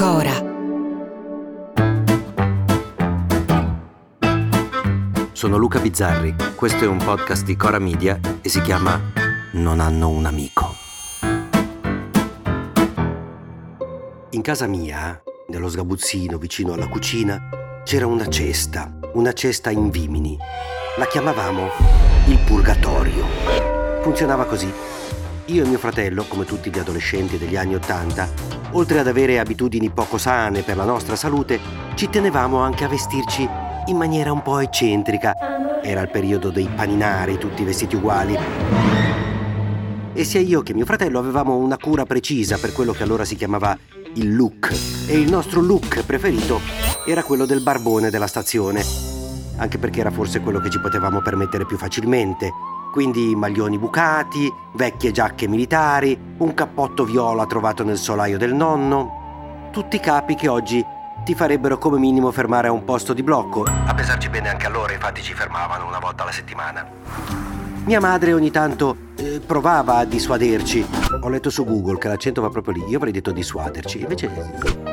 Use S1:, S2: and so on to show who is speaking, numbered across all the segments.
S1: Cora.
S2: Sono Luca Bizzarri, questo è un podcast di Cora Media e si chiama Non hanno un amico. In casa mia, nello sgabuzzino vicino alla cucina, c'era una cesta, una cesta in vimini. La chiamavamo il purgatorio. Funzionava così. Io e mio fratello, come tutti gli adolescenti degli anni Ottanta, oltre ad avere abitudini poco sane per la nostra salute, ci tenevamo anche a vestirci in maniera un po' eccentrica. Era il periodo dei paninari, tutti vestiti uguali. E sia io che mio fratello avevamo una cura precisa per quello che allora si chiamava il look. E il nostro look preferito era quello del barbone della stazione. Anche perché era forse quello che ci potevamo permettere più facilmente quindi maglioni bucati, vecchie giacche militari, un cappotto viola trovato nel solaio del nonno. Tutti capi che oggi ti farebbero come minimo fermare a un posto di blocco. A pesarci bene anche allora, infatti ci fermavano una volta alla settimana. Mia madre ogni tanto eh, provava a dissuaderci. Ho letto su Google che l'accento va proprio lì, io avrei detto dissuaderci, invece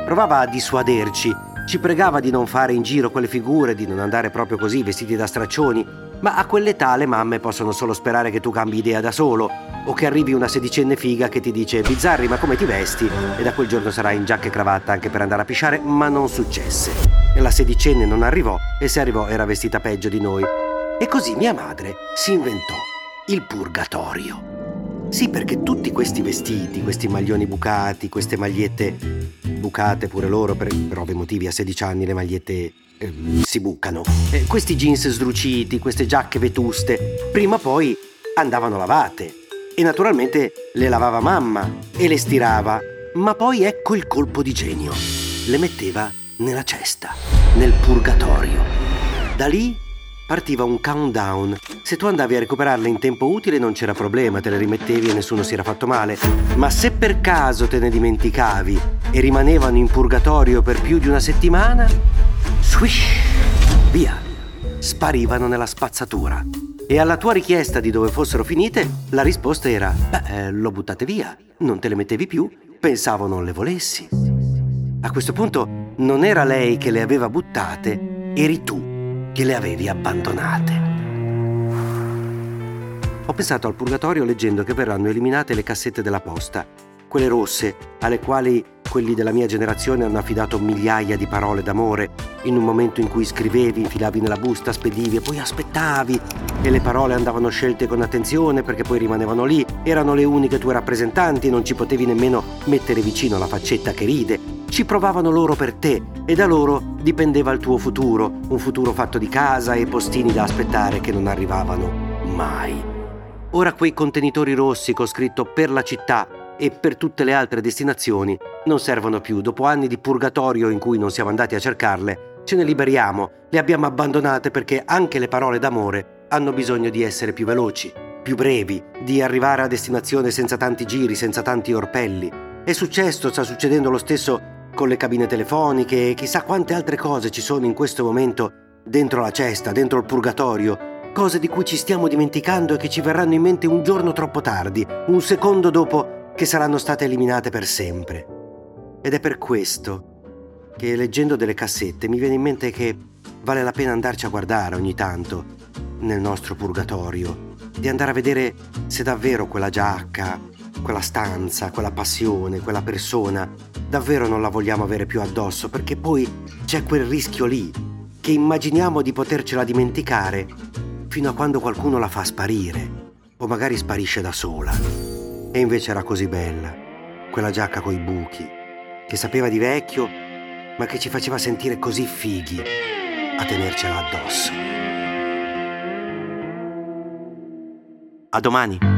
S2: provava a dissuaderci. Ci pregava di non fare in giro quelle figure, di non andare proprio così vestiti da straccioni, ma a quell'età le mamme possono solo sperare che tu cambi idea da solo o che arrivi una sedicenne figa che ti dice Bizzarri ma come ti vesti? E da quel giorno sarai in giacca e cravatta anche per andare a pisciare, ma non successe. La sedicenne non arrivò e se arrivò era vestita peggio di noi. E così mia madre si inventò il purgatorio. Sì, perché tutti questi vestiti, questi maglioni bucati, queste magliette bucate pure loro per, per ovvi motivi a 16 anni le magliette eh, si bucano. Eh, questi jeans sdruciti, queste giacche vetuste, prima o poi andavano lavate. E naturalmente le lavava mamma e le stirava. Ma poi ecco il colpo di genio. Le metteva nella cesta, nel purgatorio. Da lì partiva un countdown. Se tu andavi a recuperarle in tempo utile non c'era problema, te le rimettevi e nessuno si era fatto male. Ma se per caso te ne dimenticavi e rimanevano in purgatorio per più di una settimana, Swish! Via! Sparivano nella spazzatura. E alla tua richiesta di dove fossero finite, la risposta era: Beh, eh, l'ho buttate via, non te le mettevi più, pensavo non le volessi. A questo punto non era lei che le aveva buttate, eri tu che le avevi abbandonate. Ho pensato al purgatorio leggendo che verranno eliminate le cassette della posta, quelle rosse alle quali quelli della mia generazione hanno affidato migliaia di parole d'amore in un momento in cui scrivevi, infilavi nella busta, spedivi e poi aspettavi e le parole andavano scelte con attenzione perché poi rimanevano lì, erano le uniche tue rappresentanti, non ci potevi nemmeno mettere vicino la faccetta che ride. Ci provavano loro per te e da loro dipendeva il tuo futuro, un futuro fatto di casa e postini da aspettare che non arrivavano mai. Ora quei contenitori rossi con scritto per la città e per tutte le altre destinazioni non servono più. Dopo anni di purgatorio in cui non siamo andati a cercarle, ce ne liberiamo, le abbiamo abbandonate perché anche le parole d'amore hanno bisogno di essere più veloci, più brevi, di arrivare a destinazione senza tanti giri, senza tanti orpelli. È successo, sta succedendo lo stesso con le cabine telefoniche e chissà quante altre cose ci sono in questo momento dentro la cesta, dentro il purgatorio, cose di cui ci stiamo dimenticando e che ci verranno in mente un giorno troppo tardi, un secondo dopo che saranno state eliminate per sempre. Ed è per questo che leggendo delle cassette mi viene in mente che vale la pena andarci a guardare ogni tanto nel nostro purgatorio, di andare a vedere se davvero quella giacca, quella stanza, quella passione, quella persona, davvero non la vogliamo avere più addosso, perché poi c'è quel rischio lì, che immaginiamo di potercela dimenticare fino a quando qualcuno la fa sparire, o magari sparisce da sola. E invece era così bella, quella giacca coi buchi, che sapeva di vecchio, ma che ci faceva sentire così fighi a tenercela addosso. A domani!